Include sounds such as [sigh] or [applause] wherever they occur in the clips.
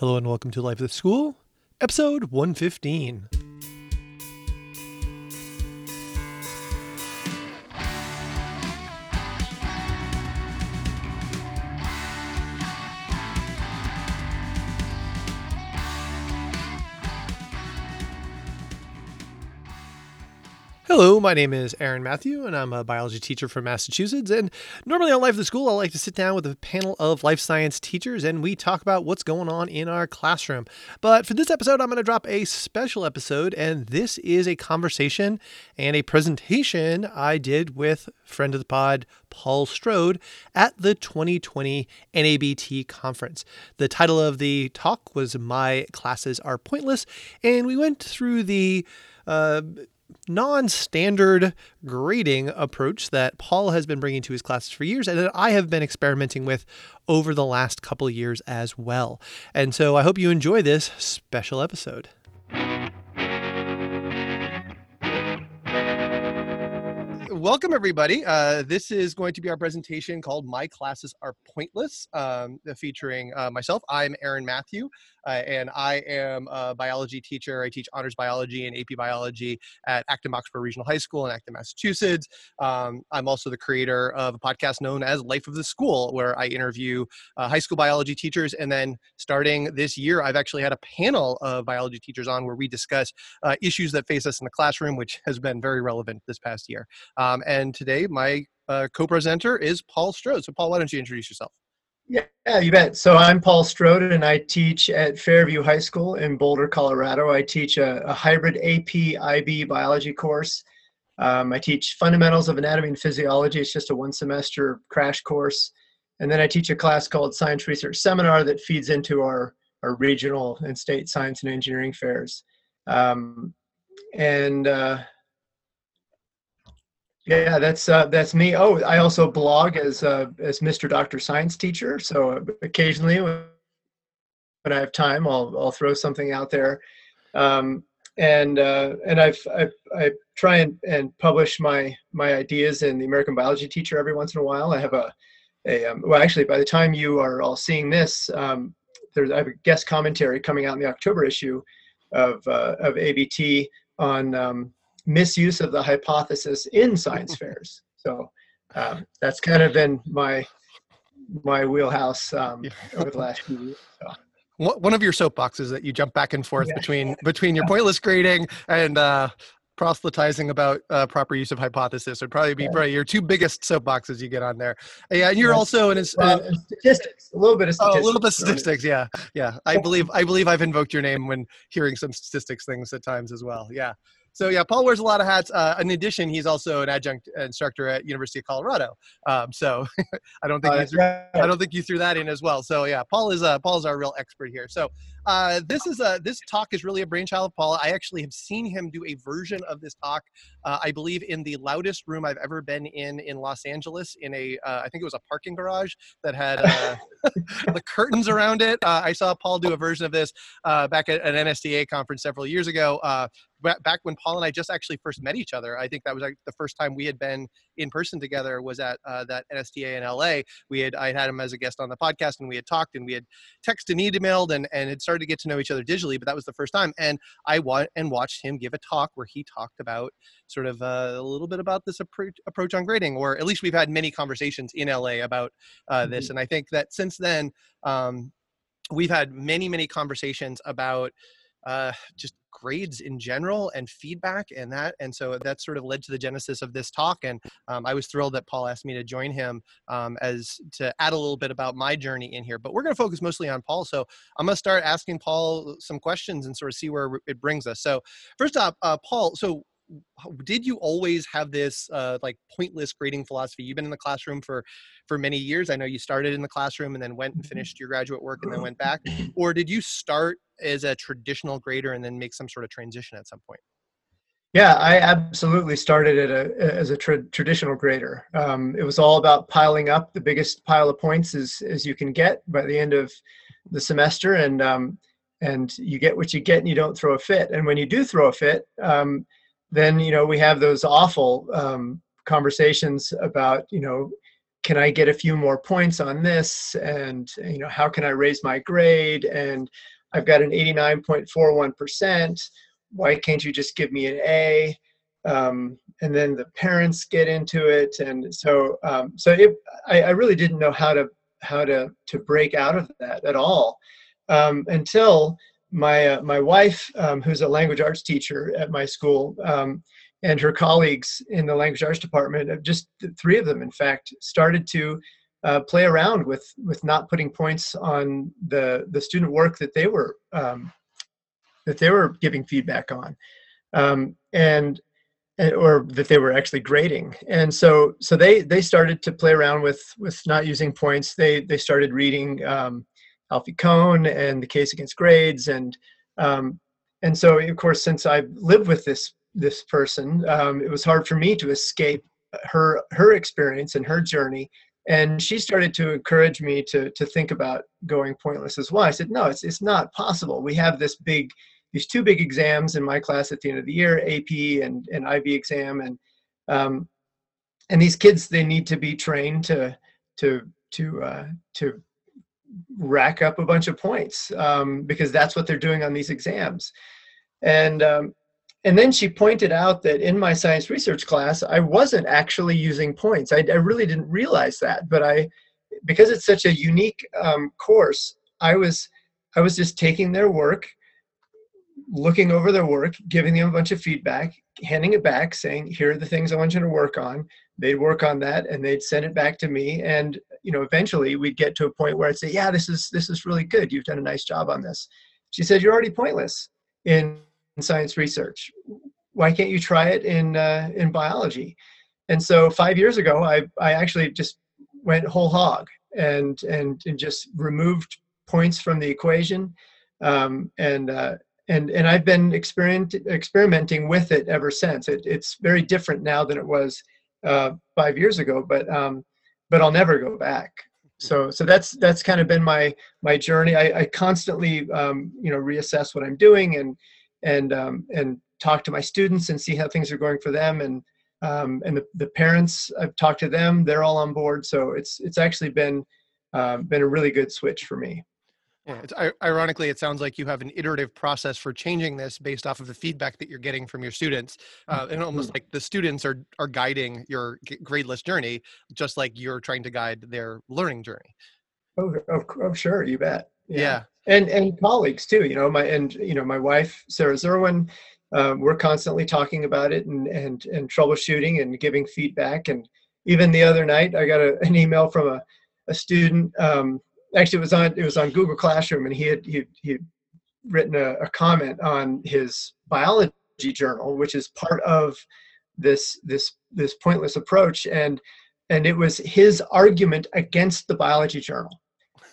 Hello and welcome to Life of the School, episode 115. Hello, my name is Aaron Matthew, and I'm a biology teacher from Massachusetts. And normally on Life of the School, I like to sit down with a panel of life science teachers and we talk about what's going on in our classroom. But for this episode, I'm going to drop a special episode, and this is a conversation and a presentation I did with friend of the pod, Paul Strode, at the 2020 NABT conference. The title of the talk was My Classes Are Pointless, and we went through the uh, non standard grading approach that Paul has been bringing to his classes for years and that I have been experimenting with over the last couple years as well. And so I hope you enjoy this special episode. Welcome everybody. Uh, this is going to be our presentation called "My Classes Are Pointless," um, featuring uh, myself. I'm Aaron Matthew, uh, and I am a biology teacher. I teach honors biology and AP biology at Acton Boxborough Regional High School in Acton, Massachusetts. Um, I'm also the creator of a podcast known as Life of the School, where I interview uh, high school biology teachers. And then starting this year, I've actually had a panel of biology teachers on where we discuss uh, issues that face us in the classroom, which has been very relevant this past year. Um, and today, my uh, co-presenter is Paul Strode. So, Paul, why don't you introduce yourself? Yeah, you bet. So I'm Paul Strode, and I teach at Fairview High School in Boulder, Colorado. I teach a, a hybrid AP IB biology course. Um, I teach fundamentals of anatomy and physiology. It's just a one semester crash course. And then I teach a class called Science Research Seminar that feeds into our, our regional and state science and engineering fairs. Um, and uh, yeah, that's uh, that's me. Oh, I also blog as uh, as Mr. Doctor Science teacher. So occasionally, when I have time, I'll I'll throw something out there. Um, and uh, and I've, I've I try and, and publish my my ideas in the American Biology Teacher every once in a while. I have a a um, well, actually, by the time you are all seeing this, um, there's I have a guest commentary coming out in the October issue of uh, of ABT on um, misuse of the hypothesis in science [laughs] fairs. So um, that's kind of been my my wheelhouse um, over the last few years. So. One of your soapboxes that you jump back and forth yeah. between between your pointless grading and uh, proselytizing about uh, proper use of hypothesis would probably be yeah. probably your two biggest soapboxes you get on there. Yeah, and you're also an uh, statistics, a little bit of statistics. Oh, a little bit of statistics, yeah, yeah. I [laughs] believe I believe I've invoked your name when hearing some statistics things at times as well. Yeah. So yeah, Paul wears a lot of hats. Uh, in addition, he's also an adjunct instructor at University of Colorado. Um, so [laughs] I don't think uh, threw, I don't think you threw that in as well. So yeah, Paul is uh, Paul is our real expert here. So uh, this is a this talk is really a brainchild of Paul. I actually have seen him do a version of this talk. Uh, I believe in the loudest room I've ever been in in Los Angeles. In a uh, I think it was a parking garage that had uh, [laughs] the curtains around it. Uh, I saw Paul do a version of this uh, back at an NSTA conference several years ago. Back when Paul and I just actually first met each other. I think that was like the first time we had been in person together was at uh, that NSTA in LA. We had I had him as a guest on the podcast and we had talked and we had texted and emailed and and had started to get to know each other digitally, but that was the first time. And I went and watched him give a talk where he talked about sort of uh, a little bit about this approach approach on grading, or at least we've had many conversations in LA about uh, this. Mm-hmm. And I think that since then, um, we've had many, many conversations about uh, just grades in general and feedback and that and so that sort of led to the genesis of this talk and um, i was thrilled that paul asked me to join him um, as to add a little bit about my journey in here but we're going to focus mostly on paul so i'm going to start asking paul some questions and sort of see where it brings us. So first up uh, paul so did you always have this uh, like pointless grading philosophy? You've been in the classroom for for many years. I know you started in the classroom and then went and mm-hmm. finished your graduate work and then went back. [clears throat] Or did you start as a traditional grader and then make some sort of transition at some point? Yeah i absolutely started at a, as a tra- traditional grader. Um, it was all about piling up. The biggest pile of points as, as you can get by the end of the semester and um, and you get what you get and you don't throw a fit. And when you do throw a fit um, then you know we have those awful um, conversations about you know can I get a few more points on this? And you know, how can I raise my grade? And I've got an 89.41%. Why can't you just give me an A? Um, and then the parents get into it, and so um, so it, I, I, really didn't know how to how to to break out of that at all um, until my uh, my wife, um, who's a language arts teacher at my school, um, and her colleagues in the language arts department, uh, just three of them, in fact, started to uh, play around with with not putting points on the the student work that they were um, that they were giving feedback on, um, and or that they were actually grading. And so so they they started to play around with with not using points. They they started reading um, Alfie Kohn and the case against grades and um, and so of course since I lived with this this person, um, it was hard for me to escape her her experience and her journey. And she started to encourage me to to think about going pointless as well. I said, no, it's it's not possible. We have this big these two big exams in my class at the end of the year, AP and and IB exam, and um, and these kids they need to be trained to to to uh, to rack up a bunch of points um, because that's what they're doing on these exams. And um, and then she pointed out that in my science research class, I wasn't actually using points. I, I really didn't realize that, but I, because it's such a unique um, course, I was, I was just taking their work, looking over their work, giving them a bunch of feedback, handing it back, saying, "Here are the things I want you to work on." They'd work on that, and they'd send it back to me. And you know, eventually, we'd get to a point where I'd say, "Yeah, this is this is really good. You've done a nice job on this." She said, "You're already pointless in in science research. Why can't you try it in uh, in biology? And so five years ago, I I actually just went whole hog and and and just removed points from the equation, um, and uh, and and I've been experiment, experimenting with it ever since. It, it's very different now than it was uh, five years ago, but um, but I'll never go back. So so that's that's kind of been my my journey. I, I constantly um, you know reassess what I'm doing and and um, and talk to my students and see how things are going for them and um, and the, the parents I've talked to them they're all on board so it's it's actually been um, been a really good switch for me. Yeah, it's, ironically, it sounds like you have an iterative process for changing this based off of the feedback that you're getting from your students, uh, and almost mm-hmm. like the students are are guiding your gradeless journey, just like you're trying to guide their learning journey. Oh, of, of sure, you bet. Yeah. yeah and and colleagues too you know my and you know my wife sarah zerwin um, we're constantly talking about it and and and troubleshooting and giving feedback and even the other night i got a, an email from a, a student um, actually it was on it was on google classroom and he had he he written a, a comment on his biology journal which is part of this this this pointless approach and and it was his argument against the biology journal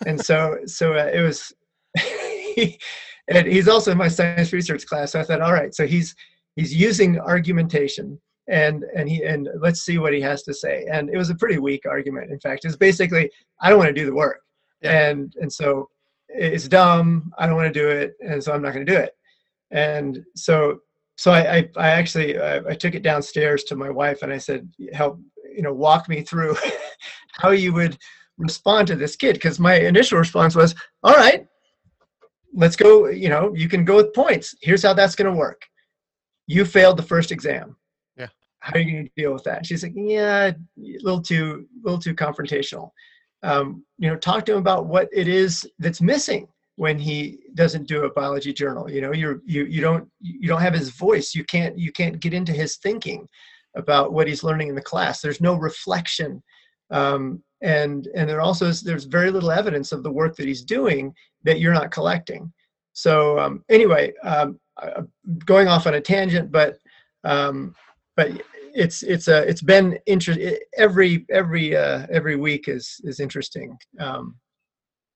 and so [laughs] so uh, it was [laughs] and he's also in my science research class. So I thought, all right, so he's he's using argumentation and and he and let's see what he has to say. And it was a pretty weak argument. In fact, it's basically I don't want to do the work, yeah. and and so it's dumb. I don't want to do it, and so I'm not going to do it. And so so I I, I actually I, I took it downstairs to my wife and I said, help you know walk me through [laughs] how you would respond to this kid because my initial response was all right let's go, you know, you can go with points. Here's how that's going to work. You failed the first exam. Yeah. How are you going to deal with that? She's like, yeah, a little too, a little too confrontational. Um, you know, talk to him about what it is that's missing when he doesn't do a biology journal. You know, you're, you, you don't, you don't have his voice. You can't, you can't get into his thinking about what he's learning in the class. There's no reflection. Um, and and there also is there's very little evidence of the work that he's doing that you're not collecting so um, anyway um, going off on a tangent but um, but it's it's a it's been interesting every every uh, every week is is interesting um,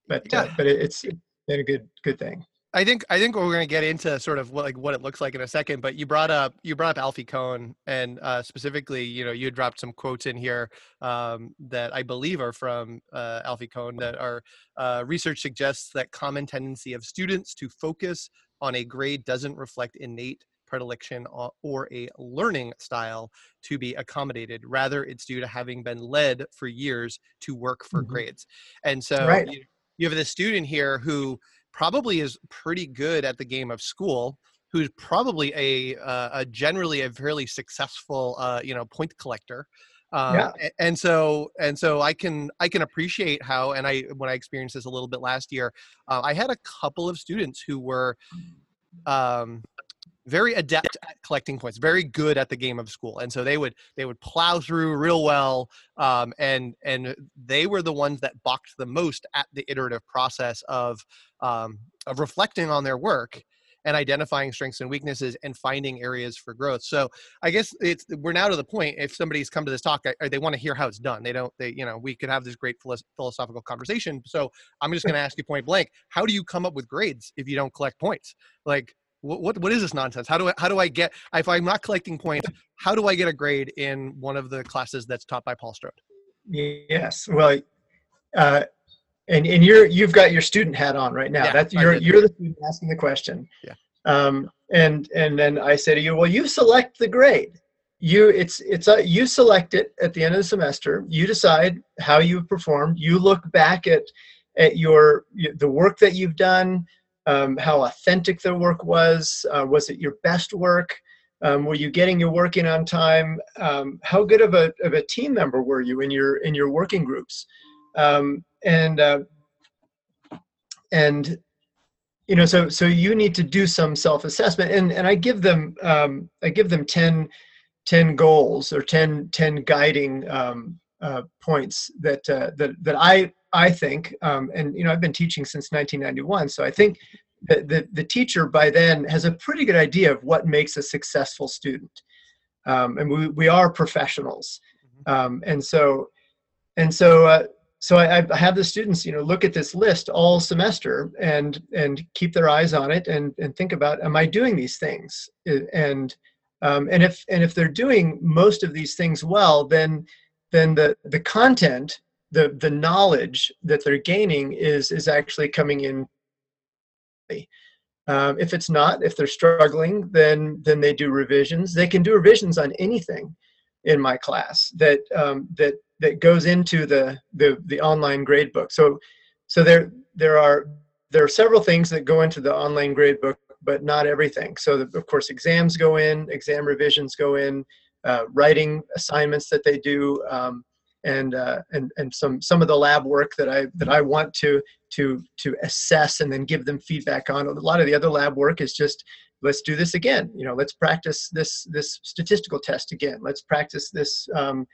but uh, yeah. uh, but it, it's been a good good thing I think I think we're going to get into sort of what, like what it looks like in a second. But you brought up you brought up Alfie Kohn, and uh, specifically, you know, you dropped some quotes in here um, that I believe are from uh, Alfie Kohn. That are uh, research suggests that common tendency of students to focus on a grade doesn't reflect innate predilection or a learning style to be accommodated. Rather, it's due to having been led for years to work for mm-hmm. grades. And so right. you, you have this student here who probably is pretty good at the game of school who's probably a, uh, a generally a fairly successful uh, you know point collector um, yeah. and so and so i can i can appreciate how and i when i experienced this a little bit last year uh, i had a couple of students who were um, very adept at collecting points very good at the game of school and so they would they would plow through real well um, and and they were the ones that balked the most at the iterative process of um, of reflecting on their work and identifying strengths and weaknesses and finding areas for growth. So I guess it's we're now to the point. If somebody's come to this talk, I, they want to hear how it's done. They don't. They you know we could have this great philosophical conversation. So I'm just going to ask you point blank: How do you come up with grades if you don't collect points? Like what, what what is this nonsense? How do I how do I get if I'm not collecting points? [laughs] How do I get a grade in one of the classes that's taught by Paul Strode? Yes. Well, uh, and and you're you've got your student hat on right now. Yeah, That's you're you're the student asking the question. Yeah. Um, and and then I say to you, well, you select the grade. You it's it's a, you select it at the end of the semester. You decide how you've performed. You look back at at your the work that you've done, um, how authentic the work was. Uh, was it your best work? Um, were you getting your work in on time? Um, how good of a, of a team member were you in your in your working groups? Um, and uh, and you know so so you need to do some self-assessment and and i give them um, i give them 10 10 goals or 10 10 guiding um, uh, points that uh, that that i i think um, and you know i've been teaching since 1991 so i think that the, the teacher by then has a pretty good idea of what makes a successful student. Um, and we, we are professionals. Mm-hmm. um, and so and so uh, so I, I, have the students you know look at this list all semester and and keep their eyes on it and and think about am i doing these things? And um, and if and if they're doing most of these things well then then the the content the the knowledge that they're gaining is is actually coming in um, if it's not if they're struggling then then they do revisions they can do revisions on anything in my class that um, that that goes into the the the online grade book. So so there there are there are several things that go into the online grade book, but not everything. So the, of course exams go in, exam revisions go in, uh, writing assignments that they do, um, and uh, and and some some of the lab work that I that I want to to to assess and then give them feedback on. A lot of the other lab work is just let's do this again you know let's practice this this statistical test again let's practice this um,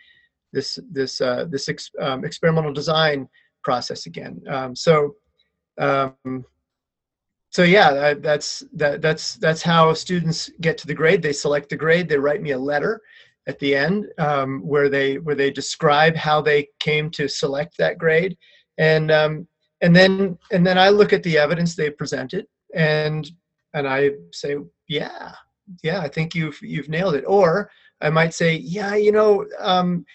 this this uh, this ex, um, experimental design process again. Um, so um, so yeah, that's that that's that's how students get to the grade. They select the grade. They write me a letter at the end um, where they where they describe how they came to select that grade, and um, and then and then I look at the evidence they presented and and I say, yeah, yeah, I think you've you've nailed it. Or I might say, yeah, you know, um,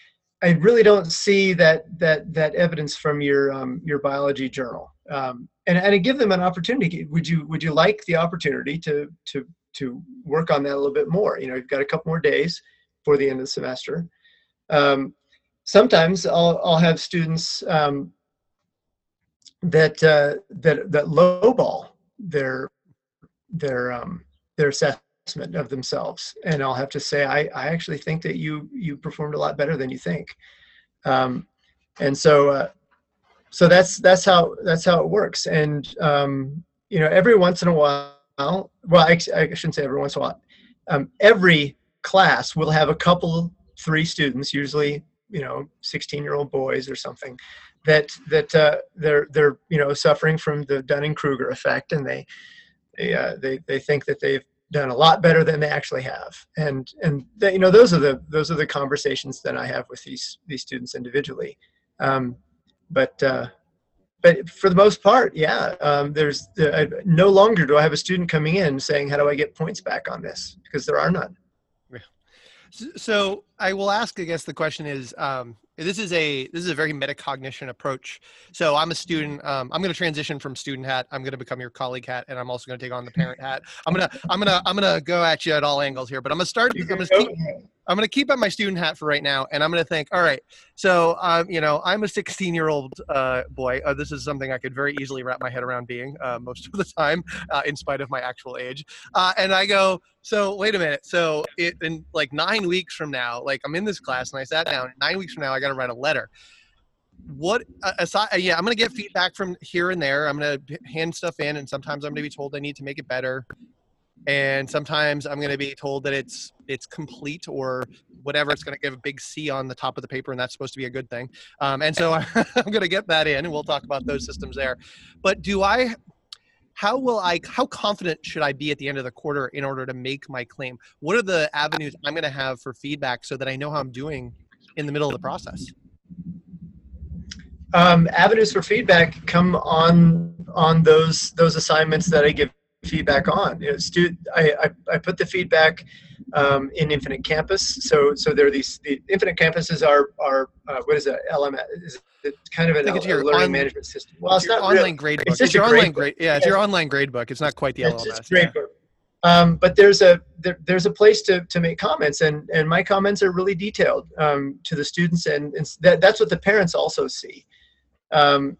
I really don't see that that that evidence from your um, your biology journal. Um, and and give them an opportunity. Would you would you like the opportunity to to to work on that a little bit more? You know, you've got a couple more days for the end of the semester. Um, sometimes I'll I'll have students um, that uh, that that lowball their their um, their assessment of themselves and i'll have to say i, I actually think that you you performed a lot better than you think um, and so uh, so that's that's how that's how it works. And um, you know every once in a while well I, I shouldn't say every once in a while um, every class will have a couple three students usually you know 16 year old boys or something that that uh, they're they're you know suffering from the dunning-kruger effect and they they, uh, they they think that they've done a lot better than they actually have. And and you know those are the those are the conversations that i have with these these students individually. Um, but uh, but for the most part yeah um, there's uh, no longer do i have a student coming in saying how do i get points back on this? Because there are none. So i will ask i guess the question is um, this is a this is a very metacognition approach. So i'm a student um, i'm going to transition from student hat i'm going to become your colleague hat and i'm also going to take on the parent hat. I'm going to i'm going to i'm to go at you at all angles here but i'm going to start i'm to keep, I'm going to keep on my student hat for right now, and I'm going to think, all right, so um, you know, I'm a 16 year old uh, boy. Uh, this is something I could very easily wrap my head around being uh, most of the time, uh, in spite of my actual age. Uh, and I go, so wait a minute. So it, in like nine weeks from now, like I'm in this class, and I sat down. Nine weeks from now, I got to write a letter. What uh, aside? Yeah, I'm going to get feedback from here and there. I'm going to hand stuff in, and sometimes I'm going to be told I need to make it better and sometimes i'm going to be told that it's it's complete or whatever it's going to give a big c on the top of the paper and that's supposed to be a good thing. Um, and so [laughs] i'm going to get that in and we'll talk about those systems there. But do i how will i how confident should i be at the end of the quarter in order to make my claim? What are the avenues i'm going to have for feedback so that i know how i'm doing in the middle of the process? Um, avenues for feedback come on on those those assignments that i give feedback on. You know, stu- I, I, I, put the feedback um, in Infinite Campus. So so there are these the Infinite Campuses are our our uh, what is it LMS? Is it kind of an it's your learning on, management system. Well, it's, [laughs] it's not online really. grade book. It's, It's, your online grade. Yeah, it's your online grade book. It's not quite the It's LMS. just grade yeah. book. Um, but there's a there, there's a place to, to make comments and, and my comments are really detailed um, to the students and, and that, that's what the parents also see um,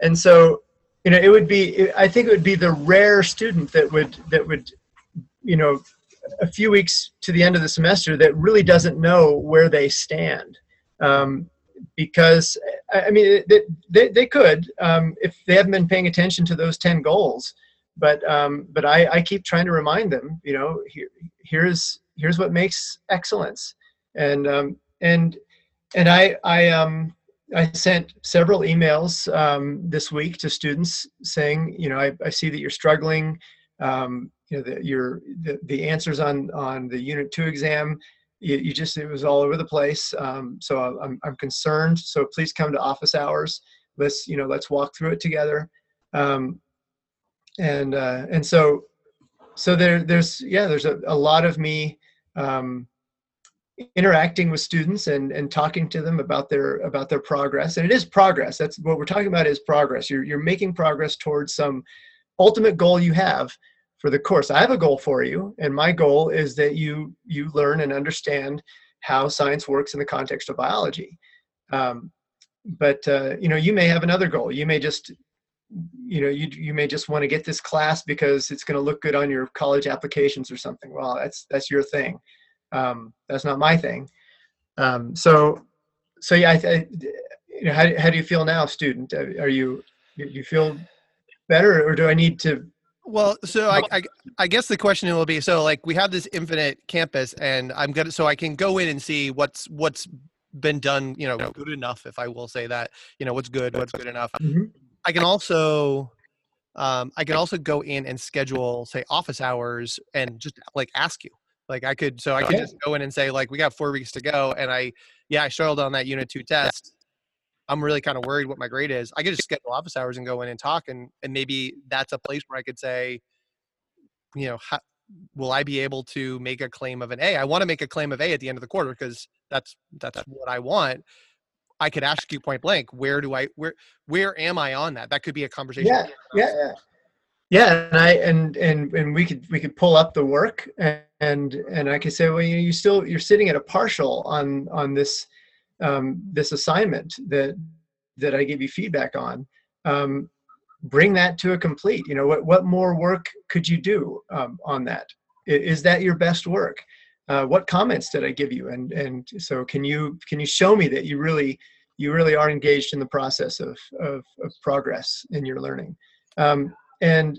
and so you know it would be i think it would be the rare student that would that would you know a few weeks to the end of the semester that really doesn't know where they stand. Um, because i mean they, they, they could um, if they haven't been paying attention to those 10 goals. But um, but I, I keep trying to remind them you know here here's here's what makes excellence. And um, and and i i um I sent several emails um, this week to students saying, you know, I, I see that you're struggling. Um, you know, that your the, the answers on on the Unit Two exam, you, you just it was all over the place. Um, so I'm I'm concerned. So please come to office hours. Let's you know let's walk through it together. Um, and uh, and so so there there's yeah there's a, a lot of me um, interacting with students and, and talking to them about their about their progress. And it is progress. That's what we're talking about is progress. You're, you're making progress towards some ultimate goal you have for the course. I have a goal for you and my goal is that you you learn and understand how science works in the context of biology. Um, but uh, you know you may have another goal. You may just you know you, you may just want to get this class because it's going to look good on your college applications or something. Well that's that's your thing um, that's not my thing. Um, so, so yeah, I, I, you know, how, how do you feel now, student? Are you, do you feel better or do I need to? Well, so I, I, I guess the question will be, so like we have this infinite campus and I'm gonna, so I can go in and see what's, what's been done, you know, good enough, if I will say that, you know, what's good, what's good enough. Mhm. I can also, um, I can also go in and schedule, say, office hours and just like ask you. Like I could, so I could Okay. just go in and say, like, we got four weeks to go, and I, yeah, I struggled on that unit two test. I'm really kind of worried what my grade is. I could just schedule office hours and go in and talk, and and maybe that's a place where I could say, you know, how, will I be able to make a claim of an A? I want to make a claim of A at the end of the quarter because that's that's what I want. I could ask you point blank, where do I where where am I on that? That could be a conversation. Yeah, yeah, yeah. Yeah, and I and and and we could we could pull up the work and and, and I could say, well, you you still you're sitting at a partial on on this um, this assignment that that I gave you feedback on. Um, bring that to a complete. You know, what what more work could you do um, on that is that your best work? Uh, what comments did I give you? And and so can you can you show me that you really you really are engaged in the process of of, of progress in your learning? Um, and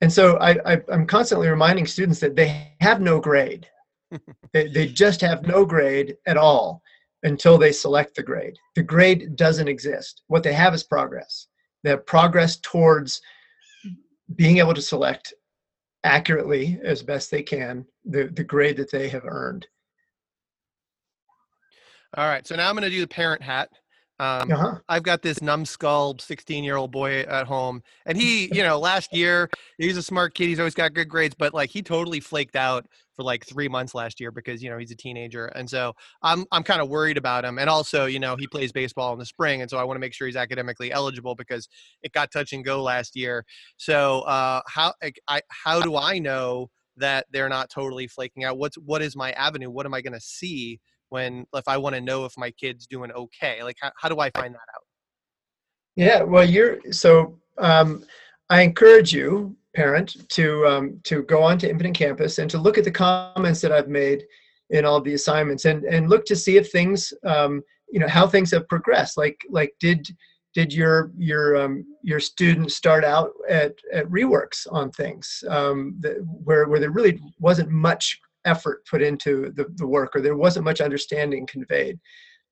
and so I, I i'm constantly reminding students that they have no grade. [laughs] They, they just have no grade at all until they select the grade. The grade doesn't exist. What they have is progress. They have progress towards being able to select accurately as best they can the, the grade that they have earned. All right, so now I'm going to do the parent hat. Um, uh-huh. I've got this numbskull 16 year old boy at home, and he, you know, last year he's a smart kid. He's always got good grades, but like he totally flaked out for like three months last year because you know he's a teenager, and so I'm I'm kind of worried about him. And also, you know, he plays baseball in the spring, and so I want to make sure he's academically eligible because it got touch and go last year. So uh, how I how do I know that they're not totally flaking out? What's what is my avenue? What am I going to see when if I want to know if my kid's doing okay? Like how, how do I find that out? Yeah, well, you're so. Um, I encourage you, parent, to um, to go on to Infinite Campus and to look at the comments that I've made in all the assignments and and look to see if things, um, you know, how things have progressed. Like like did did your your um, your student start out at, at reworks on things um, that, where where there really wasn't much effort put into the, the work or there wasn't much understanding conveyed.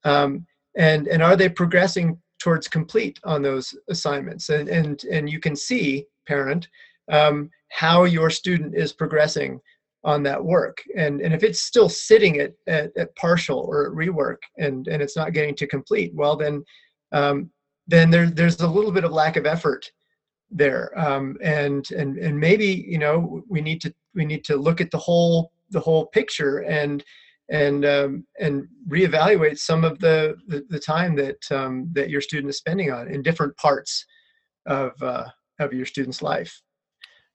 Um, and and are they progressing towards complete on those assignments? And and and you can see parent um, how your student is progressing on that work. And and if it's still sitting at, at, at partial or at rework and and it's not getting to complete well then um, then there, there's a little bit of lack of effort there. Um, and and and maybe you know we need to we need to look at the whole the whole picture and and um, and reevaluate some of the, the, the time that um, that your student is spending on in different parts of uh, of your student's life.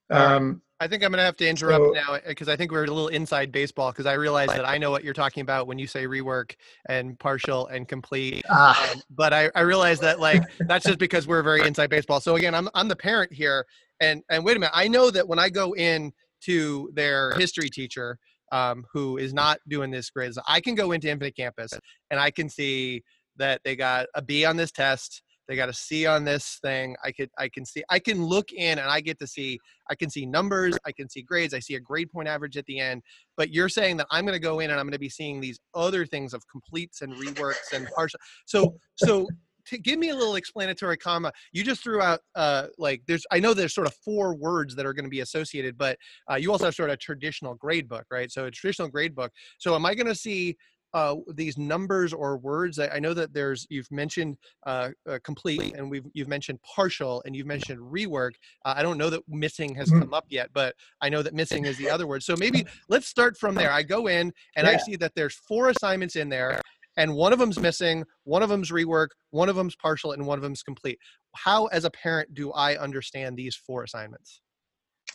Um, I think I'm going to have to interrupt so, now because I think we're a little inside baseball because I realize that I know what you're talking about when you say rework and partial and complete. Ah. Um, but I, I realize that like [laughs] that's just because we're very inside baseball. So again, I'm I'm the parent here, and and wait a minute, I know that when I go in to their history teacher um, who is not doing this grades, I can go into Infinite Campus and I can see that they got a B on this test, they got a C on this thing. I could I can see I can look in and I get to see I can see numbers, I can see grades, I see a grade point average at the end. But you're saying that I'm going to go in and I'm going to be seeing these other things of completes and reworks and partial. So so to give me a little explanatory comma. You just threw out uh, like there's i know there's sort of four words that are going to be associated but uh, you also have sort of a traditional grade book right? So a traditional grade book. So am i going to see uh, these numbers or words? I, I, know that there's you've mentioned uh, uh, complete and we've you've mentioned partial and you've mentioned rework. Uh, i don't know that missing has mm-hmm. come up yet but i know that missing [laughs] is the other word. So maybe let's start from there. I go in and yeah. i see that there's four assignments in there and one of them's missing, one of them's rework, one of them's partial, and one of them's complete. How, as a parent, do I understand these four assignments?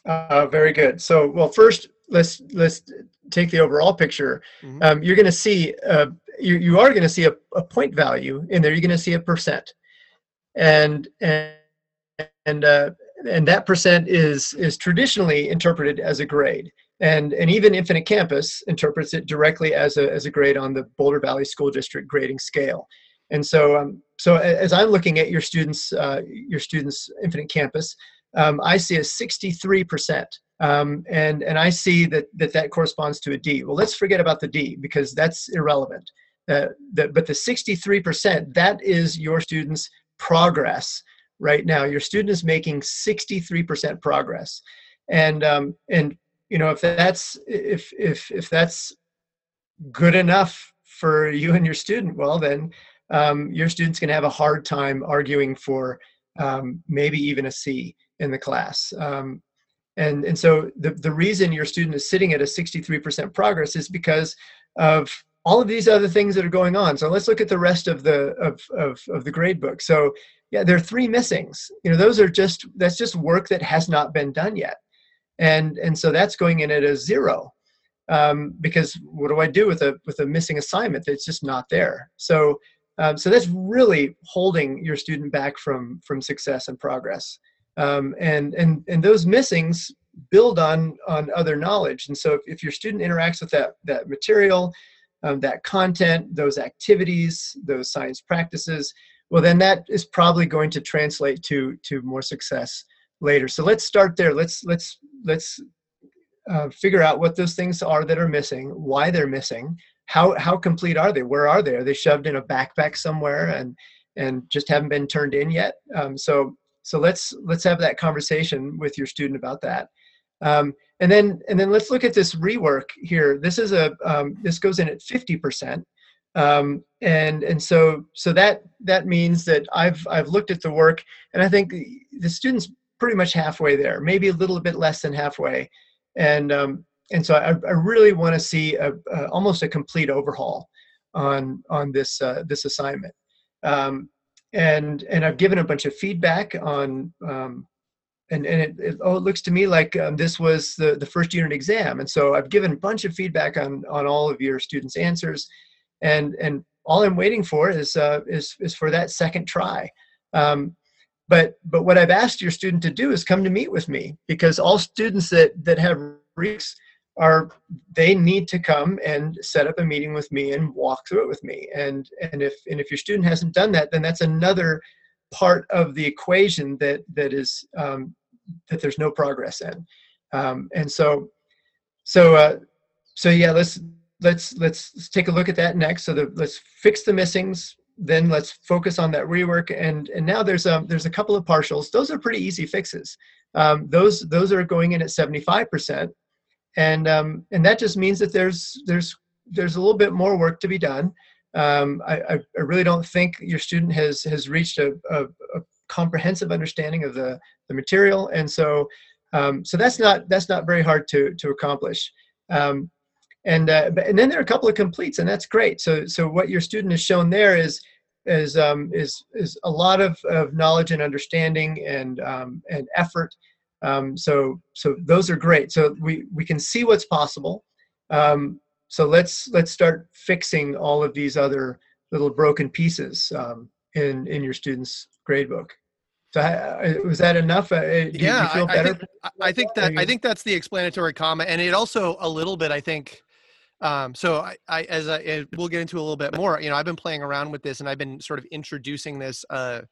Uh, very good. So, well, first, let's let's take the overall picture. Mm-hmm. Um, you're going to see uh, you you are going to see a, a point value in there. You're going to see a percent, and and and uh, and that percent is is traditionally interpreted as a grade and and even Infinite Campus interprets it directly as a as a grade on the Boulder Valley School District grading scale. And so um, so as I'm looking at your students uh, your students Infinite Campus, um, I see a 63 percent. Um, and and I see that, that that corresponds to a D. Well, let's forget about the D because that's irrelevant. Uh, the, but the 63%, that is your student's progress right now. Your student is making 63% progress. And, um, and you know if that's if if if that's good enough for you and your student well then um, your student's going to have a hard time arguing for um, maybe even a c in the class. Um, and and so the, the reason your student is sitting at a 63% progress is because of all of these other things that are going on. So let's look at the rest of the of, of, of the grade book so yeah there are three missings. You know those are just that's just work that has not been done yet and and so that's going in at a zero um, because what do I do with a with a missing assignment that's just not there? So um, so that's really holding your student back from from success and progress. Um, and and and those missings build on on other knowledge. And so if, if your student interacts with that that material, um, that content, those activities, those science practices, well then that is probably going to translate to to more success later. So let's start there. Let's let's let's uh, figure out what those things are that are missing, why they're missing, how how complete are they? Where are they? Are they shoved in a backpack somewhere and and just haven't been turned in yet? Um, so so let's let's have that conversation with your student about that. Um, and then and then let's look at this rework here. This is a um, this goes in at 50%. Um, and and so so that that means that I've I've looked at the work and I think the students pretty much halfway there, maybe a little bit less than halfway. And um, and so I, I really want to see a, a, almost a complete overhaul on on this uh, this assignment. Um, and and I've given a bunch of feedback on um, and and it, it, oh, it looks to me like um, this was the the first unit exam, and so I've given a bunch of feedback on on all of your students' answers, and and all I'm waiting for is uh, is is for that second try. Um, but but what I've asked your student to do is come to meet with me because all students that that have reeks are they need to come and set up a meeting with me and walk through it with me. And and if and if your student hasn't done that then that's another part of the equation that that is um, that there's no progress in. Um, and so so uh, so yeah let's let's let's let's take a look at that next. So the, let's fix the missings then let's focus on that rework. And and now there's a there's a couple of partials. Those are pretty easy fixes. Um, those those are going in at 75 percent. And um, and that just means that there's there's there's a little bit more work to be done. Um, I, I really don't think your student has has reached a, a, a comprehensive understanding of the the material, and so um, so that's not that's not very hard to to accomplish. Um, and uh, and then there are a couple of completes, and that's great. So so what your student has shown there is is um, is is a lot of, of knowledge and understanding and um, and effort um, so so those are great. So we we can see what's possible. Um, so let's let's start fixing all of these other little broken pieces um, in in your students' gradebook. So uh, was that enough? Uh, yeah, I, I, think, I think that I think that's the explanatory comment, and it also a little bit. I think um, so I, I as I, we'll get into a little bit more. You know, I've been playing around with this, and I've been sort of introducing this. Uh,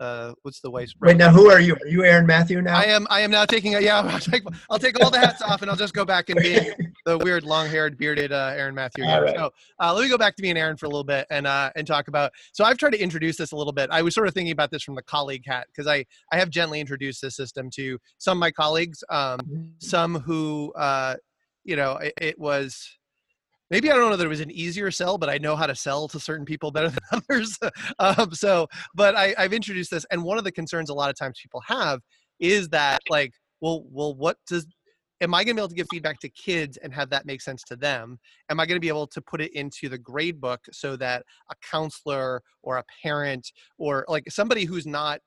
uh, what's the way? Wait, now who are you? Are you Aaron Matthew now? I am. I am now taking a yeah. [laughs] I'll take, I'll take all the hats off and I'll just go back and be [laughs] the weird, long-haired, bearded uh, Aaron Matthew. Right. So uh, let me go back to me and Aaron for a little bit and uh, and talk about. So I've tried to introduce this a little bit. I was sort of thinking about this from the colleague hat because I I have gently introduced this system to some of my colleagues, um, mm-hmm. some who uh, you know it, it was maybe I don't know that it was an easier sell, but I know how to sell to certain people better [laughs] than others. um, so, but I, I've introduced this, and one of the concerns a lot of times people have is that like, well, well, what does am I going to be able to give feedback to kids and have that make sense to them? Am I going to be able to put it into the grade book so that a counselor or a parent or like somebody who's not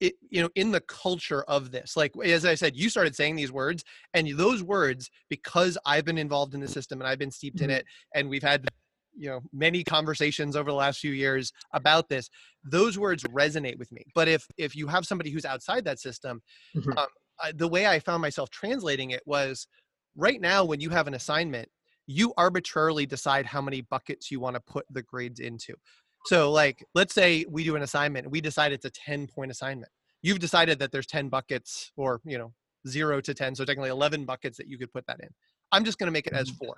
it, you know in the culture of this like as i said you started saying these words and those words because i've been involved in the system and i've been steeped mm-hmm. in it and we've had you know many conversations over the last few years about this those words resonate with me but if if you have somebody who's outside that system mm-hmm. um, I, the way i found myself translating it was right now when you have an assignment you arbitrarily decide how many buckets you want to put the grades into so like let's say we do an assignment, we decide it's a 10 point assignment. You've decided that there's 10 buckets or, you know, 0 to 10, so technically 11 buckets that you could put that in. I'm just going to make it as mm-hmm. 4.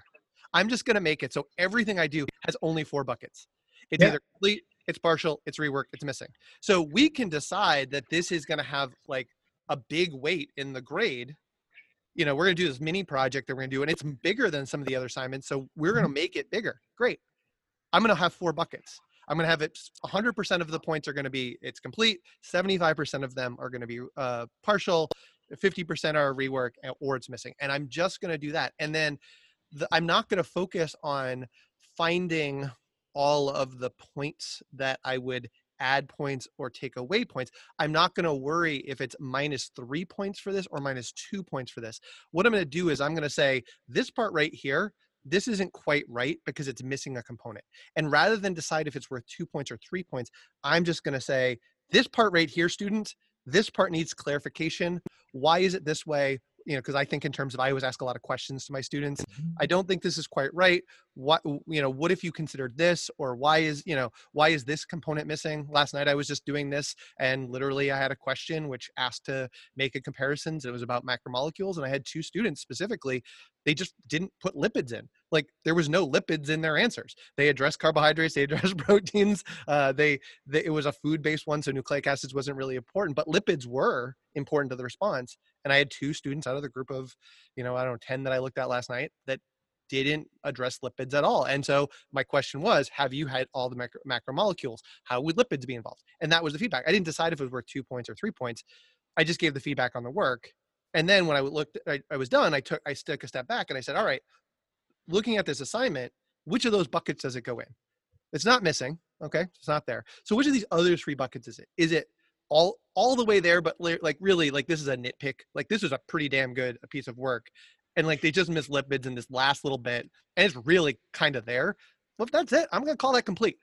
I'm just going to make it so everything I do has only 4 buckets. It's yeah. either complete, it's partial, it's rework, it's missing. So we can decide that this is going to have like a big weight in the grade you know, we're going to do this mini project that we're going to do, and it's bigger than some of the other assignments. So we're going to mm-hmm. make it bigger. Great. I'm going to have four buckets. I'm going to have it 100% of the points are going to be it's complete, 75% of them are going to be uh, partial, 50% are rework or it's missing. And I'm just going to do that. And then the, I'm not going to focus on finding all of the points that I would add points or take away points. I'm not going to worry if it's minus three points for this or minus two points for this. What I'm going to do is I'm going to say this part right here, this isn't quite right because it's missing a component. And rather than decide if it's worth two points or three points, I'm just going to say, this part right here, students, this part needs clarification. Why is it this way? you know because i think in terms of i always ask a lot of questions to my students mm-hmm. i don't think this is quite right what you know what if you considered this or why is you know why is this component missing last night i was just doing this and literally i had a question which asked to make a comparisons it was about macromolecules and i had two students specifically they just didn't put lipids in. Like there was no lipids in their answers. They addressed carbohydrates they addressed [laughs] proteins uh, they, they it was a food based one so nucleic acids wasn't really important but lipids were important to the response and i had two students out of the group of you know i don't know 10 that i looked at last night that didn't address lipids at all and so my question was have you had all the macro- macromolecules how would lipids be involved? And that was the feedback. I didn't decide if it was worth two points or three points. I just gave the feedback on the work And then when I looked, I, I was done. I took I took a step back and I said, all right, looking at this assignment, which of those buckets does it go in? It's not missing. Okay, it's not there. So which of these other three buckets is it? Is it all all the way there, but like really like this is a nitpick. Like this is a pretty damn good a piece of work, and like they just miss lipids in this last little bit, and it's really kind of there. Well, if that's it, I'm gonna call that complete.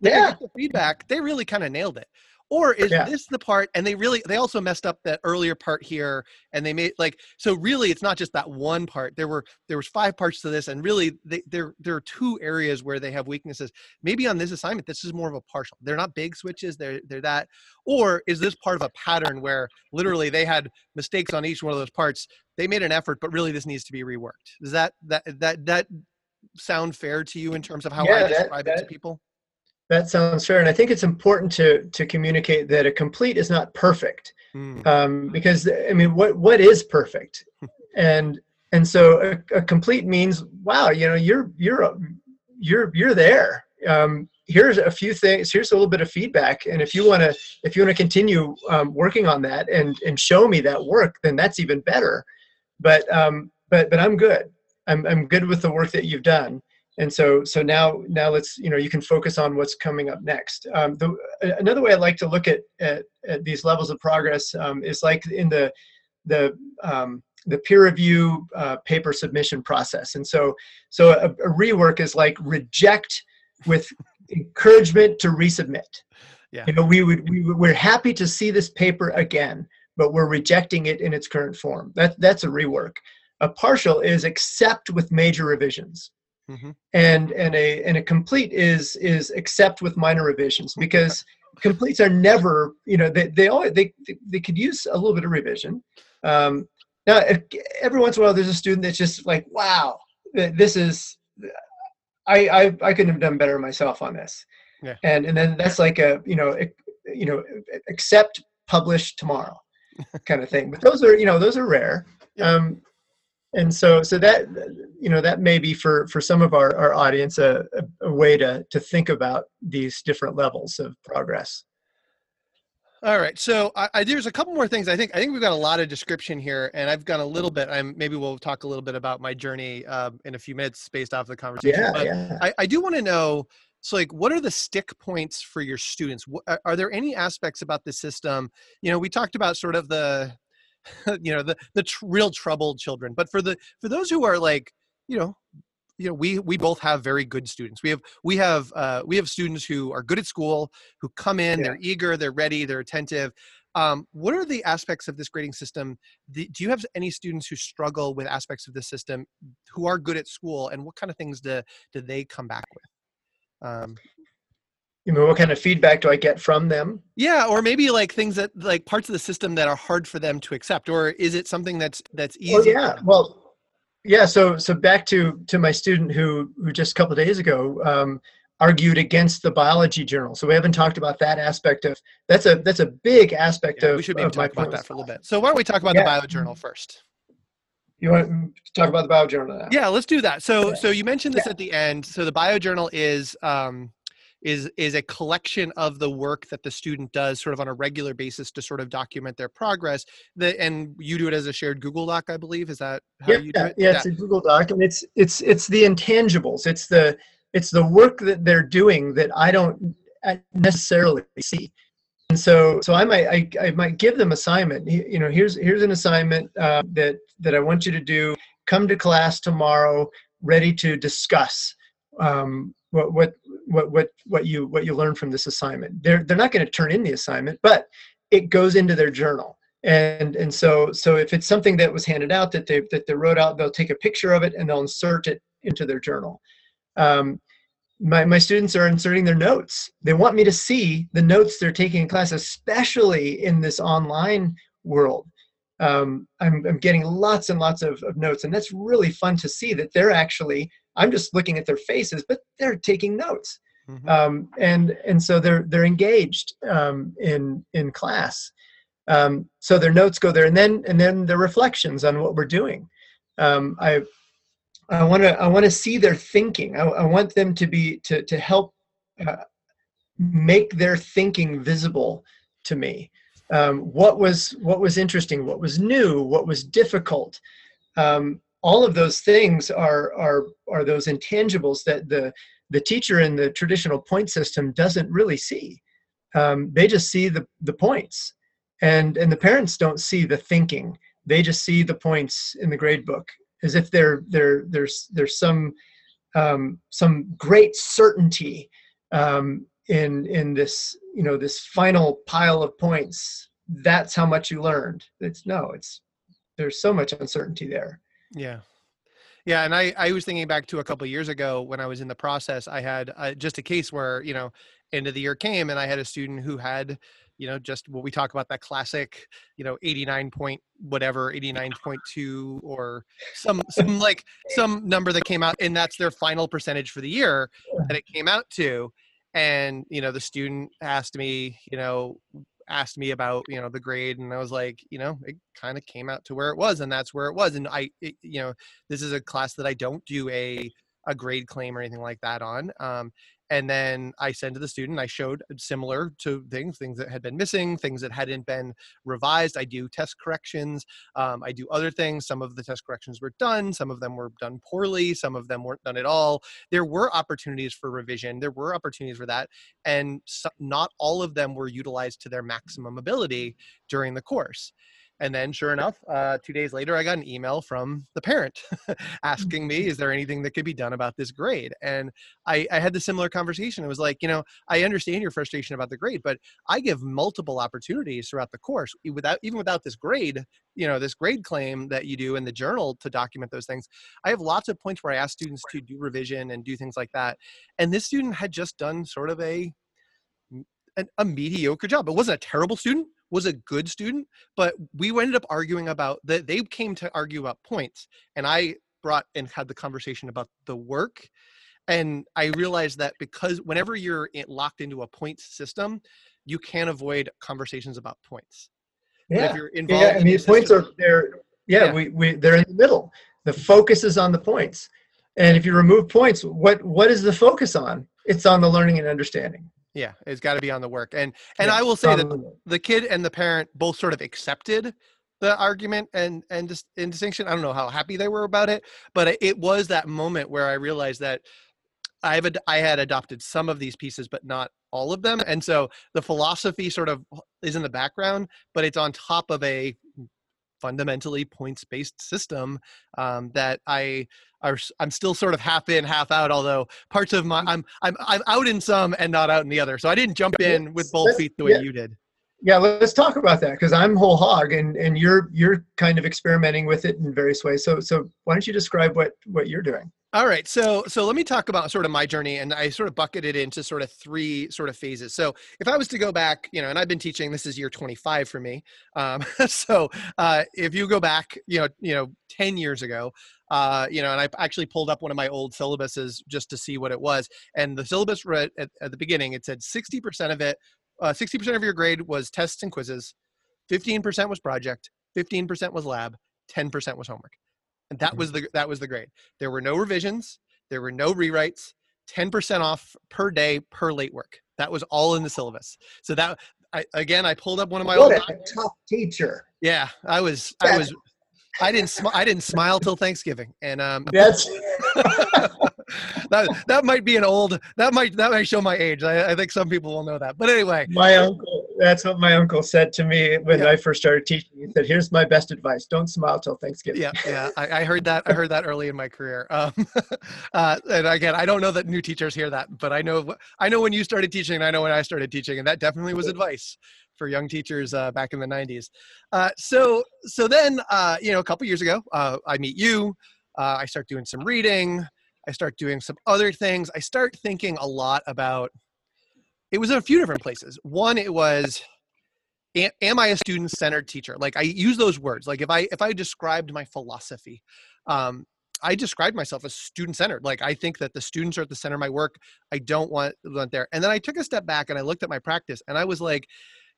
Yeah. The feedback, they really kind of nailed it or is yeah. this the part and they really they also messed up that earlier part here and they made like so really it's not just that one part. There were there was five parts to this and really they, there there are two areas where they have weaknesses. Maybe on this assignment this is more of a partial. They're not big switches they're they're that. Or is this part of a pattern where literally they had mistakes on each one of those parts they made an effort but really this needs to be reworked. Does that that that that sound fair to you in terms of how yeah, i describe that, it to people that sounds fair, and I think it's important to to communicate that a complete is not perfect, mm. um, because I mean, what what is perfect, [laughs] and and so a, a, complete means wow, you know, you're you're you're you're there. Um, here's a few things. Here's a little bit of feedback, and if you want to if you want to continue um, working on that and and show me that work, then that's even better. But um, but but I'm good. I'm I'm good with the work that you've done and so so now now let's you know you can focus on what's coming up next. Um, the, another way i like to look at, at, at these levels of progress um, is like in the the um, the peer review uh, paper submission process. And so so a, a rework is like reject with encouragement to resubmit. Yeah. you know we would we, we're happy to see this paper again but we're rejecting it in its current form. That that's a rework. A partial is accept with major revisions Mm-hmm. And and a and a complete is is accept with minor revisions because completes are never you know they they always they they could use a little bit of revision. Um, now every once in a while there's a student that's just like wow this is I I I couldn't have done better myself on this. Yeah. And and then that's like a you know you know accept publish tomorrow [laughs] kind of thing. But those are you know those are rare. Yeah. Um, and so so that you know that may be for for some of our, our audience a, a, way to to think about these different levels of progress. All right. So I, I, there's a couple more things. I think i think we've got a lot of description here and i've got a little bit i'm maybe we'll talk a little bit about my journey um, in a few minutes based off the conversation. Yeah, but yeah. I, I do want to know so like what are the stick points for your students? Are there any aspects about the system? You know we talked about sort of the [laughs] you know the the tr- real troubled children. But for the for those who are like you know you know we we both have very good students. We have we have uh, we have students who are good at school who come in yeah. they're eager they're ready they're attentive. Um, what are the aspects of this grading system? Do you have any students who struggle with aspects of the system who are good at school and what kind of things do do they come back with? Um, you know what kind of feedback do i get from them? Yeah or maybe like things that like parts of the system that are hard for them to accept or is it something that's that's easy? well, yeah well yeah so so back to to my student who who just a couple days ago um, argued against the biology journal. So we haven't talked about that aspect of that's a that's a big aspect yeah, of we should maybe talk about that for a little bit. So why don't we talk about yeah. the bio journal first? You want to talk about the bio journal now? yeah let's do that. So so you mentioned this yeah. at the end. So the bio journal is um is is a collection of the work that the student does sort of on a regular basis to sort of document their progress the, and you do it as a shared google doc i believe? Is that how yeah, you do it? yeah, yeah. it's a google doc and it's it's it's the intangibles. It's the it's the work that they're doing that i don't necessarily see. And so so i might i, I might give them assignment. You know here's here's an assignment uh, that that i want you to do. Come to class tomorrow ready to discuss um, what what what what what you what you learn from this assignment. They're they're not going to turn in the assignment, but it goes into their journal. And and so so if it's something that was handed out that they that they wrote out, they'll take a picture of it and they'll insert it into their journal. Um, my, my students are inserting their notes. They want me to see the notes they're taking in class, especially in this online world. Um, I'm, I'm getting lots and lots of, of notes, and that's really fun to see that they're actually I'm just looking at their faces, but they're taking notes. Mm-hmm. Um, and and so they're they're engaged um, in in class. Um, so their notes go there, and then and then the reflections on what we're doing. Um, I I want to I want to see their thinking. I, I, want them to be to to help uh, make their thinking visible to me. um, what was what was interesting what was new what was difficult um, all of those things are are are those intangibles that the the teacher in the traditional point system doesn't really see. Um, they just see the the points. And and the parents don't see the thinking. They just see the points in the grade book as if there there there's there's some um, some great certainty um, in in this you know this final pile of points. That's how much you learned. It's no it's there's so much uncertainty there yeah. Yeah and i i was thinking back to a couple years ago when i was in the process i had uh, just a case where you know end of the year came and i had a student who had you know just what we talk about that classic you know 89 point whatever 89.2 or some some like some number that came out and that's their final percentage for the year that it came out to and you know the student asked me you know asked me about you know the grade and i was like you know it kind of came out to where it was and that's where it was and i it, you know this is a class that i don't do a a grade claim or anything like that on um, and then i send to the student i showed similar to things things that had been missing things that hadn't been revised i do test corrections um, i do other things some of the test corrections were done some of them were done poorly some of them weren't done at all. There were opportunities for revision there were opportunities for that and so, not all of them were utilized to their maximum ability during the course and then, sure enough, uh, two days later, I got an email from the parent [laughs] asking me, "Is there anything that could be done about this grade?" And I, I had the similar conversation. It was like, you know, I understand your frustration about the grade, but I give multiple opportunities throughout the course, without even without this grade, you know, this grade claim that you do in the journal to document those things. I have lots of points where I ask students to do revision and do things like that. And this student had just done sort of a a, a mediocre job. It wasn't a terrible student was a good student, but we ended up arguing about that. They came to argue about points, and I brought and had the conversation about the work. And I realized that because whenever you're locked into a points system, you can't avoid conversations about points. Yeah, yeah. I mean, points are there. Yeah, yeah, we, we they're in the middle. The focus is on the points, and if you remove points, what what is the focus on? It's on the learning and understanding. Yeah, it's got to be on the work. And and yeah, I will say that the kid and the parent both sort of accepted the argument and and dis- in distinction. I don't know how happy they were about it, but it was that moment where I realized that I've ad- I had adopted some of these pieces, but not all of them. And so the philosophy sort of is in the background, but it's on top of a fundamentally points based system um, that I are I'm still sort of half in, half out. Although parts of my I'm I'm I'm out in some and not out in the other. So I didn't jump in with both feet the way yeah. you did. Yeah, let's talk about that because I'm whole hog and and you're you're kind of experimenting with it in various ways. So so why don't you describe what what you're doing? All right, so so let me talk about sort of my journey, and I sort of bucketed into sort of three sort of phases. So if I was to go back, you know, and I've been teaching, this is year 25 for me. Um, [laughs] so uh, if you go back, you know, you know, 10 years ago, uh, you know, and I actually pulled up one of my old syllabuses just to see what it was, and the syllabus read at, at the beginning it said 60% of it, uh, 60% of your grade was tests and quizzes, 15% was project, 15% was lab, 10% was homework and that mm-hmm. was the that was the grade. There were no revisions there were no rewrites 10% off per day per late work. That was all in the syllabus. So that I, again i pulled up one of my what old a tough teacher. Yeah i was i was i didn't sm- i didn't smile till thanksgiving and um that's [laughs] [laughs] that that might be an old that might that might show my age I, I think some people will know that but anyway my uncle that's what my uncle said to me when yeah. I first started teaching. He said, "Here's my best advice: don't smile till Thanksgiving." Yeah, yeah, [laughs] I, I heard that. I heard that early in my career. Um, [laughs] uh, and again, I don't know that new teachers hear that, but I know I know when you started teaching, and I know when I started teaching, and that definitely was advice for young teachers uh, back in the '90s. Uh, so, so then, uh, you know, a couple years ago, uh, I meet you. Uh, I start doing some reading. I start doing some other things. I start thinking a lot about it was in a few different places. One, it was am I a student centered teacher? Like I use those words. Like if I if I described my philosophy, um, I described myself as student centered. Like I think that the students are at the center of my work. I don't want want there. And then I took a step back and I looked at my practice and I was like,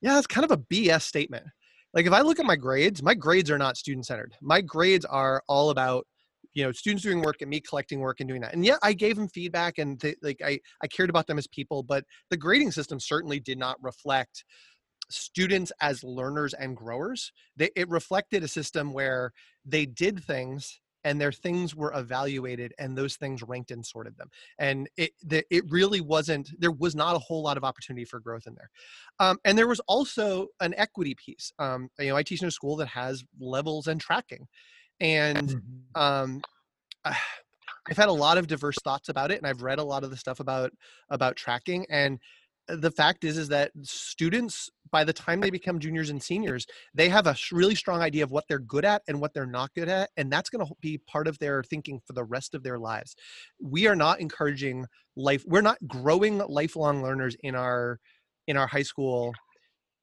yeah, it's kind of a BS statement. Like if I look at my grades, my grades are not student centered. My grades are all about you know students doing work and me collecting work and doing that. And yeah i gave them feedback and they, like i i cared about them as people but the grading system certainly did not reflect students as learners and growers. They, it reflected a system where they did things and their things were evaluated and those things ranked and sorted them. And it the, it really wasn't there was not a whole lot of opportunity for growth in there. Um, and there was also an equity piece. Um, you know i teach in a school that has levels and tracking and Mhm. um, I've had a lot of diverse thoughts about it, and I've read a lot of the stuff about about tracking. And uh, the fact is, is that students, by the time they become juniors and seniors, they have a really strong idea of what they're good at and what they're not good at, and that's going to be part of their thinking for the rest of their lives. We are not encouraging life. We're not growing lifelong learners in our in our high school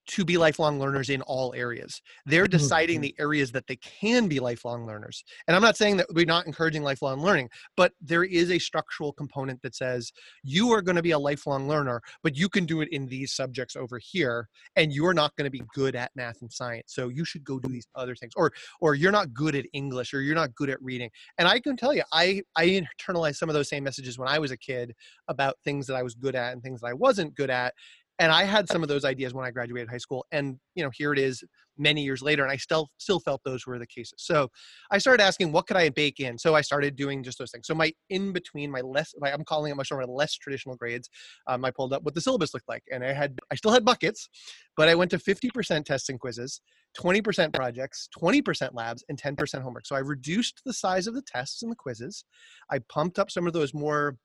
to be lifelong learners in all areas. They're deciding Mhm. the areas that they can be lifelong learners. And I'm not saying that we're not encouraging lifelong learning, but there is a structural component that says you are going to be a lifelong learner, but you can do it in these subjects over here and you're not going to be good at math and science. So you should go do these other things. Or or you're not good at English or you're not good at reading. And I can tell you I I internalized some of those same messages when I was a kid about things that I was good at and things that I wasn't good at and I had some of those ideas when I graduated high school, and you know, here it is many years later, and I still still felt those were the cases. So I started asking, what could I bake in? So I started doing just those things. So my in between, my less, my, I'm calling it much more less traditional grades. Um, I pulled up what the syllabus looked like, and I had I still had buckets, but I went to 50% tests and quizzes, 20% projects, 20% labs, and 10% homework. So I reduced the size of the tests and the quizzes. I pumped up some of those more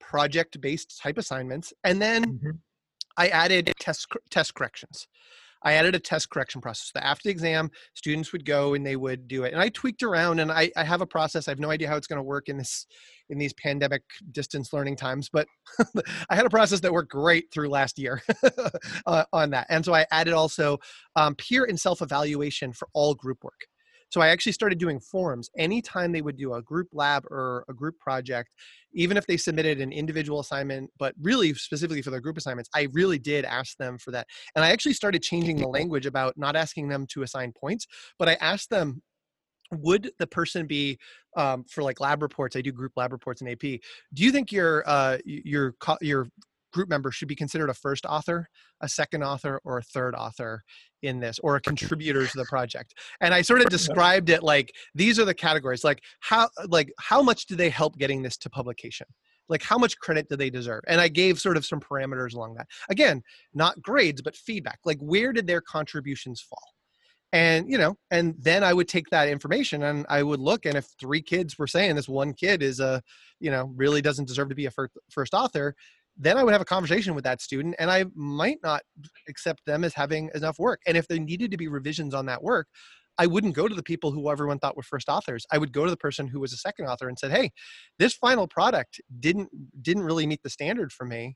project based type assignments, and then Mhm. I added test test corrections. I added a test correction process. So after the exam, students would go and they would do it. And I tweaked around and I, I have a process. I have no idea how it's going to work in this in these pandemic distance learning times, but [laughs] I had a process that worked great through last year uh, [laughs] on that. And so I added also um, peer and self evaluation for all group work. So I actually started doing forums anytime they would do a group lab or a group project, even if they submitted an individual assignment, but really specifically for their group assignments, I really did ask them for that. And I actually started changing the language about not asking them to assign points, but I asked them would the person be um, for like lab reports i do group lab reports in ap do you think your uh, your your group member should be considered a first author a second author or a third author in this or a contributor to the project. And i sort of described it like these are the categories like how like how much do they help getting this to publication? Like how much credit do they deserve? And i gave sort of some parameters along that. Again not grades but feedback like where did their contributions fall? And you know and then i would take that information and i would look and if three kids were saying this one kid is a you know really doesn't deserve to be a first, first author then i would have a conversation with that student and i might not accept them as having enough work and if there needed to be revisions on that work i wouldn't go to the people who everyone thought were first authors. I would go to the person who was a second author and said hey this final product didn't didn't really meet the standard for me.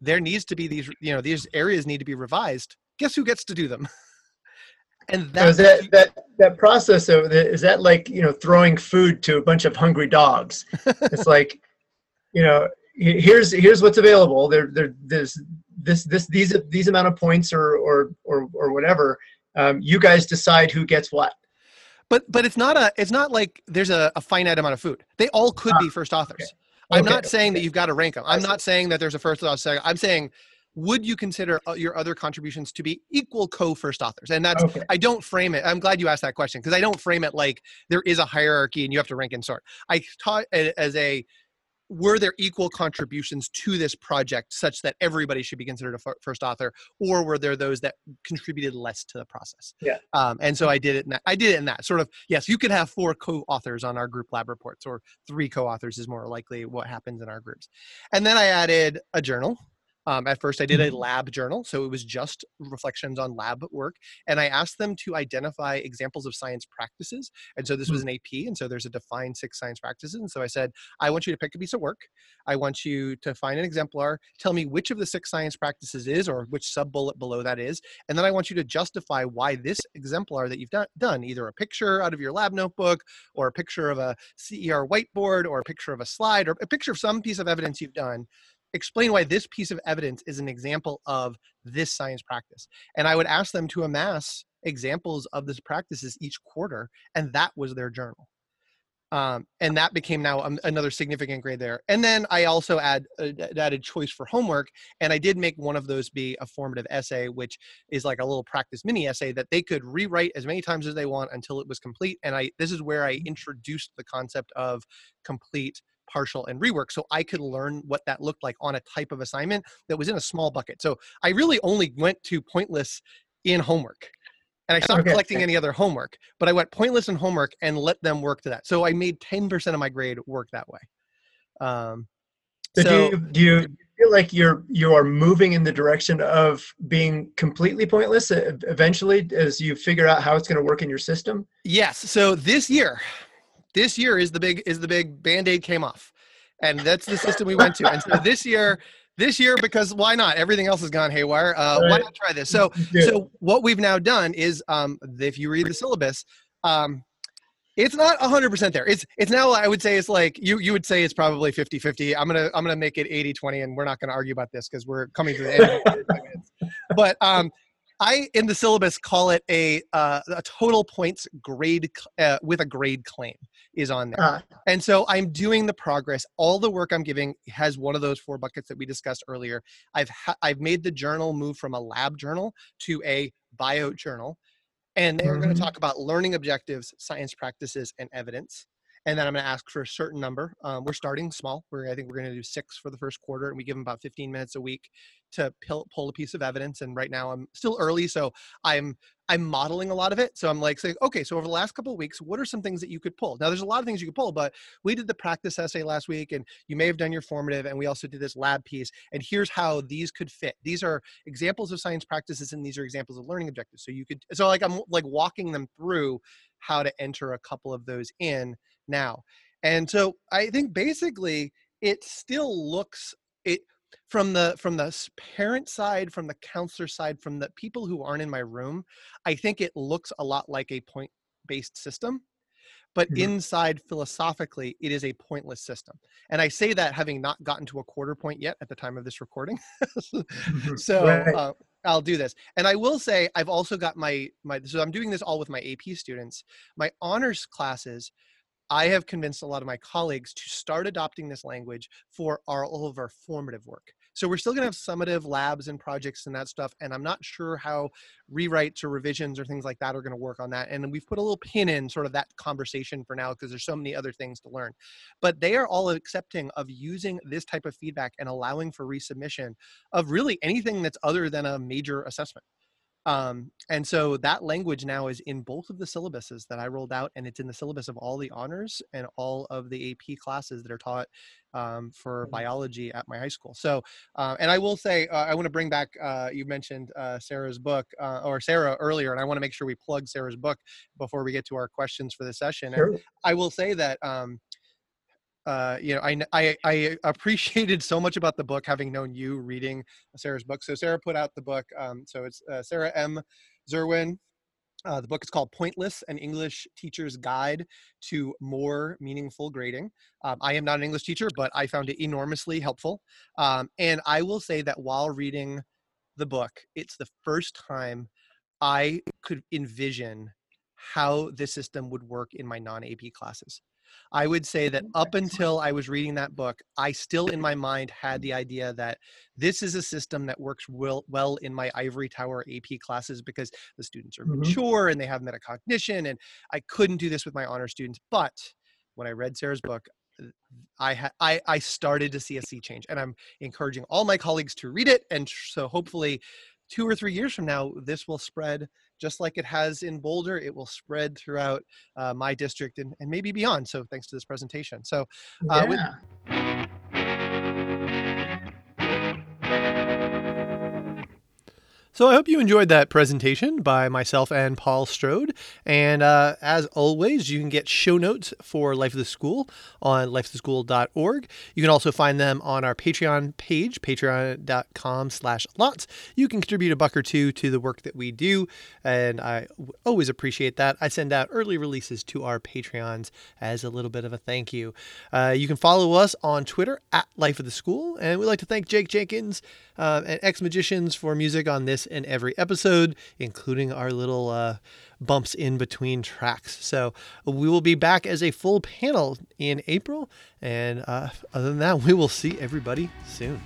There needs to be these you know these areas need to be revised. Guess who gets to do them? [laughs] And So is that that that process of the, is that like you know throwing food to a bunch of hungry dogs? [laughs] it's like you know here's here's what's available. There there there's this this these these amount of points or or or or whatever. Um, you guys decide who gets what. but but it's not a it's not like there's a, a finite amount of food. They all could be first authors. i'm Okay, not saying that you've got to rank them i'm not saying that there's a first author second. I'm saying would you consider uh, your other contributions to be equal co-first authors? And that's Okay. i don't frame it i'm glad you asked that question because i don't frame it like there is a hierarchy and you have to rank and sort. I taught it as a were there equal contributions to this project such that everybody should be considered a first author or were there those that contributed less to the process Yeah. um, and so i did it in that i did it in that sort of yes you could have four co-authors on our group lab reports or three co-authors is more likely what happens in our groups and then i added a journal um, at first i did a Mhm. lab journal so it was just reflections on lab work and i asked them to identify examples of science practices and so this was an ap and so there's a defined six science practices and so i said I want you to pick a piece of work. I want you to find an exemplar, tell me which of the six science practices is or which sub bullet below that is. And then I want you to justify why this exemplar that you've done, done, either a picture out of your lab notebook or a picture of a CER whiteboard or a picture of a slide or a picture of some piece of evidence you've done. Explain why this piece of evidence is an example of this science practice. And I would ask them to amass examples of this practices each quarter, and that was their journal um, and that became now um, another significant grade there. And then I also add uh, added choice for homework, and I did make one of those be a formative essay, which is like a little practice mini essay that they could rewrite as many times as they want until it was complete. And I this is where I Mm-hmm. introduced the concept of complete partial and rework so i could learn what that looked like on a type of assignment that was in a small bucket so i really only went to pointless in homework and I stopped Okay. collecting any other homework, but I went pointless in homework and let them work to that. So I made 10% of my grade work that way. Um, So, so do, you, do you feel like you're you are moving in the direction of being completely pointless eventually as you figure out how it's going to work in your system? yes, so this year, this year is the big is the big band-aid came off. And that's the system we went to. And so this year, this year, because why not? Everything else has gone haywire. Uh, Why not try this? So. So what we've now done is, um, if you read the syllabus, um, it's not 100% there. It's it's now I would say it's like you you would say it's probably 50-50. I'm gonna I'm gonna make it 80-20, and we're not gonna argue about this because we're coming to the end. of the 45 minutes. But um, I in the syllabus call it a uh, a total points grade uh, with a grade claim is on there. Ah, And so I'm doing the progress. All the work I'm giving has one of those four buckets that we discussed earlier. I've ha- I've made the journal move from a lab journal to a bio journal, and they're going Mhm. to talk about learning objectives, science practices, and evidence. And then I'm going to ask for a certain number. Um, we're starting small. We're I think we're going to do six for the first quarter, and we give them about 15 minutes a week to pull, pull a piece of evidence. And right now I'm still early, so I'm I'm modeling a lot of it. So I'm like saying, okay, so over the last couple of weeks, what are some things that you could pull? Now there's a lot of things you could pull, but we did the practice essay last week, and you may have done your formative, and we also did this lab piece. And here's how these could fit. These are examples of science practices, and these are examples of learning objectives. So you could, so like I'm like walking them through how to enter a couple of those in now. And so I think basically it still looks it from the from the parent side, from the counselor side, from the people who aren't in my room, I think it looks a lot like a point based system. But Mhm. inside philosophically, it is a pointless system. And I say that having not gotten to a quarter point yet at the time of this recording. [laughs] so Right. uh, I'll do this. And I will say I've also got my my so I'm doing this all with my AP students. My honors classes, I have convinced a lot of my colleagues to start adopting this language for our all of our formative work. So we're still going to have summative labs and projects and that stuff. And I'm not sure how rewrites or revisions or things like that are going to work on that. And we've put a little pin in sort of that conversation for now because there's so many other things to learn. But they are all accepting of using this type of feedback and allowing for resubmission of really anything that's other than a major assessment. Um, and so that language now is in both of the syllabuses that I rolled out, and it's in the syllabus of all the honors and all of the AP classes that are taught um, for biology at my high school. So, uh, and I will say, uh, I want to bring back, uh, you mentioned uh, Sarah's book, uh, or Sarah earlier, and I want to make sure we plug Sarah's book before we get to our questions for the session. And I will say that um, uh, you know, I, I I appreciated so much about the book having known you reading Sarah's book. So Sarah put out the book. Um, so it's uh, Sarah M. Zerwin. Uh, the book is called Pointless: An English Teacher's Guide to More Meaningful Grading. Um, I am not an English teacher, but I found it enormously helpful. Um, and I will say that while reading the book, it's the first time I could envision how this system would work in my non-AP classes. I would say that up until I was reading that book, I still in my mind had the idea that this is a system that works well, well in my ivory tower AP classes because the students are Mhm. mature and they have metacognition, and I couldn't do this with my honor students. But when I read Sarah's book, I, ha- I I started to see a sea change, and I'm encouraging all my colleagues to read it, and so hopefully, two or three years from now, this will spread just like it has in Boulder. It will spread throughout uh, my district and, and maybe beyond. So thanks to this presentation. So uh, with- So I hope you enjoyed that presentation by myself and Paul Strode. And uh, as always, you can get show notes for Life of the School on lifeoftheschool.org. You can also find them on our Patreon page, patreon.com slash lots. You can contribute a buck or two to the work that we do, and I always appreciate that. I send out early releases to our Patreons as a little bit of a thank you. Uh, you can follow us on Twitter at Life of the School, and we'd like to thank Jake Jenkins uh, and Ex Magicians for music on this and every episode, including our little uh, bumps in between tracks. So we will be back as a full panel in April. And uh, other than that, we will see everybody soon.